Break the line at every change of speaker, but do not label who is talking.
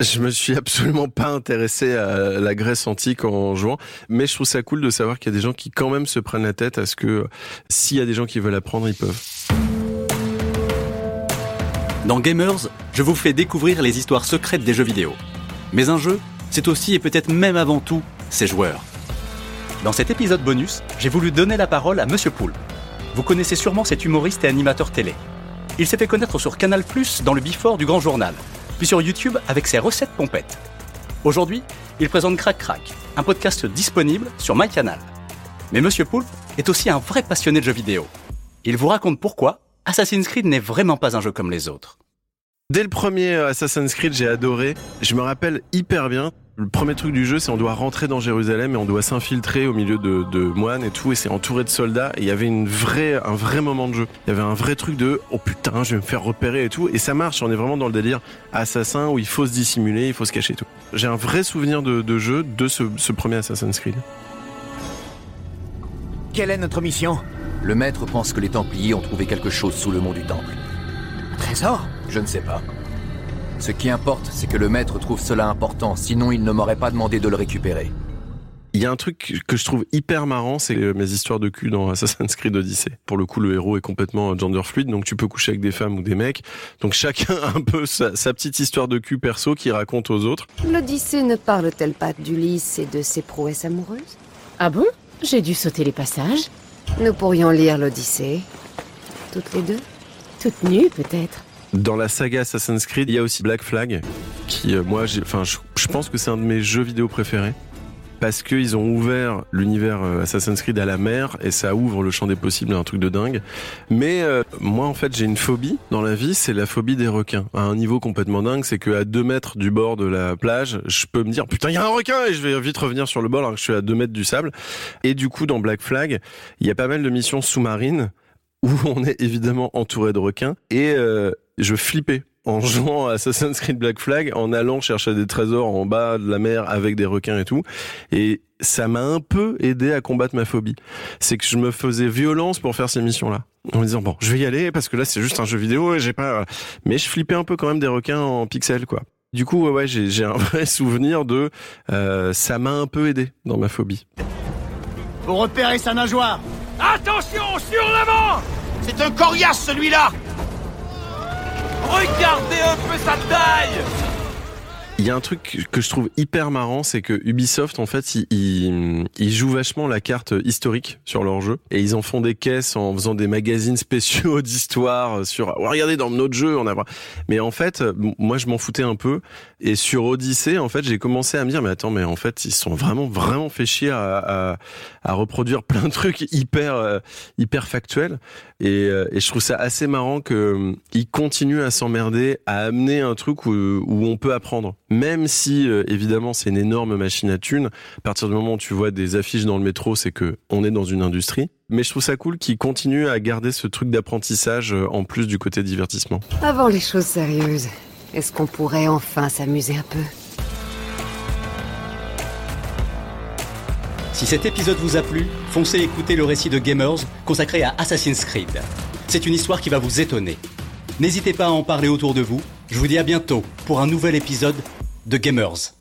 Je me suis absolument pas intéressé à la Grèce antique en jouant, mais je trouve ça cool de savoir qu'il y a des gens qui quand même se prennent la tête à ce que s'il y a des gens qui veulent apprendre, ils peuvent.
Dans Gamers, je vous fais découvrir les histoires secrètes des jeux vidéo. Mais un jeu, c'est aussi et peut-être même avant tout ses joueurs. Dans cet épisode bonus, j'ai voulu donner la parole à Monsieur Poul. Vous connaissez sûrement cet humoriste et animateur télé. Il s'est fait connaître sur Canal+, dans le Before du Grand Journal, puis sur YouTube avec ses recettes pompettes. Aujourd'hui, il présente Crac Crac, un podcast disponible sur MyCanal. Mais Monsieur Poulpe est aussi un vrai passionné de jeux vidéo. Il vous raconte pourquoi Assassin's Creed n'est vraiment pas un jeu comme les autres.
Dès le premier Assassin's Creed, j'ai adoré. Je me rappelle hyper bien. Le premier truc du jeu, c'est on doit rentrer dans Jérusalem et on doit s'infiltrer au milieu de, de, moines et tout, et c'est entouré de soldats. Et il y avait une vraie, un vrai moment de jeu. Il y avait un vrai truc de oh putain, je vais me faire repérer et tout. Et ça marche. On est vraiment dans le délire assassin où il faut se dissimuler, il faut se cacher et tout. J'ai un vrai souvenir de, de jeu de ce, ce premier Assassin's Creed.
Quelle est notre mission?
Le maître pense que les Templiers ont trouvé quelque chose sous le mont du Temple.
Un trésor?
Je ne sais pas. Ce qui importe, c'est que le maître trouve cela important, sinon il ne m'aurait pas demandé de le récupérer.
Il y a un truc que je trouve hyper marrant, c'est mes histoires de cul dans Assassin's Creed Odyssey. Pour le coup, le héros est complètement gender fluid, donc tu peux coucher avec des femmes ou des mecs. Donc chacun a un peu sa, sa petite histoire de cul perso qui raconte aux autres.
L'Odyssée ne parle-t-elle pas d'Ulysse et de ses prouesses amoureuses?
Ah bon? J'ai dû sauter les passages.
Nous pourrions lire l'Odyssée. Toutes les deux
Toutes nues, peut-être.
Dans la saga Assassin's Creed, il y a aussi Black Flag, qui, euh, moi, enfin, je, pense que c'est un de mes jeux vidéo préférés parce qu'ils ont ouvert l'univers euh, Assassin's Creed à la mer et ça ouvre le champ des possibles à un truc de dingue. Mais euh, moi en fait j'ai une phobie dans la vie, c'est la phobie des requins. À un niveau complètement dingue, c'est que à deux mètres du bord de la plage, je peux me dire putain il y a un requin et je vais vite revenir sur le bord alors que je suis à deux mètres du sable. Et du coup dans Black Flag, il y a pas mal de missions sous-marines où on est évidemment entouré de requins et euh, je flippais en jouant à Assassin's Creed Black Flag, en allant chercher des trésors en bas de la mer avec des requins et tout. Et ça m'a un peu aidé à combattre ma phobie. C'est que je me faisais violence pour faire ces missions-là. En me disant, bon, je vais y aller parce que là, c'est juste un jeu vidéo et j'ai pas... Mais je flippais un peu quand même des requins en pixels, quoi. Du coup, ouais, ouais j'ai un vrai souvenir de... Euh, ça m'a un peu aidé dans ma phobie.
Pour repérer sa nageoire
Attention, sur l'avant
C'est un coriace, celui-là
Regardez un peu sa taille
il y a un truc que je trouve hyper marrant, c'est que Ubisoft, en fait, ils, jouent vachement la carte historique sur leur jeu. Et ils en font des caisses en faisant des magazines spéciaux d'histoire sur, oh, regardez, dans notre jeu, on a... Mais en fait, moi, je m'en foutais un peu. Et sur Odyssey, en fait, j'ai commencé à me dire, mais attends, mais en fait, ils sont vraiment, vraiment fait chier à, reproduire plein de trucs hyper, euh, hyper factuels. Et, euh, et, je trouve ça assez marrant que euh, ils continuent à s'emmerder, à amener un truc où on peut apprendre même si euh, évidemment c'est une énorme machine à thunes, à partir du moment où tu vois des affiches dans le métro, c'est que on est dans une industrie. Mais je trouve ça cool qu'ils continuent à garder ce truc d'apprentissage euh, en plus du côté divertissement.
Avant les choses sérieuses, est-ce qu'on pourrait enfin s'amuser un peu?
Si cet épisode vous a plu, foncez écouter le récit de Gamers consacré à Assassin's Creed. C'est une histoire qui va vous étonner. N'hésitez pas à en parler autour de vous. Je vous dis à bientôt pour un nouvel épisode de Gamers.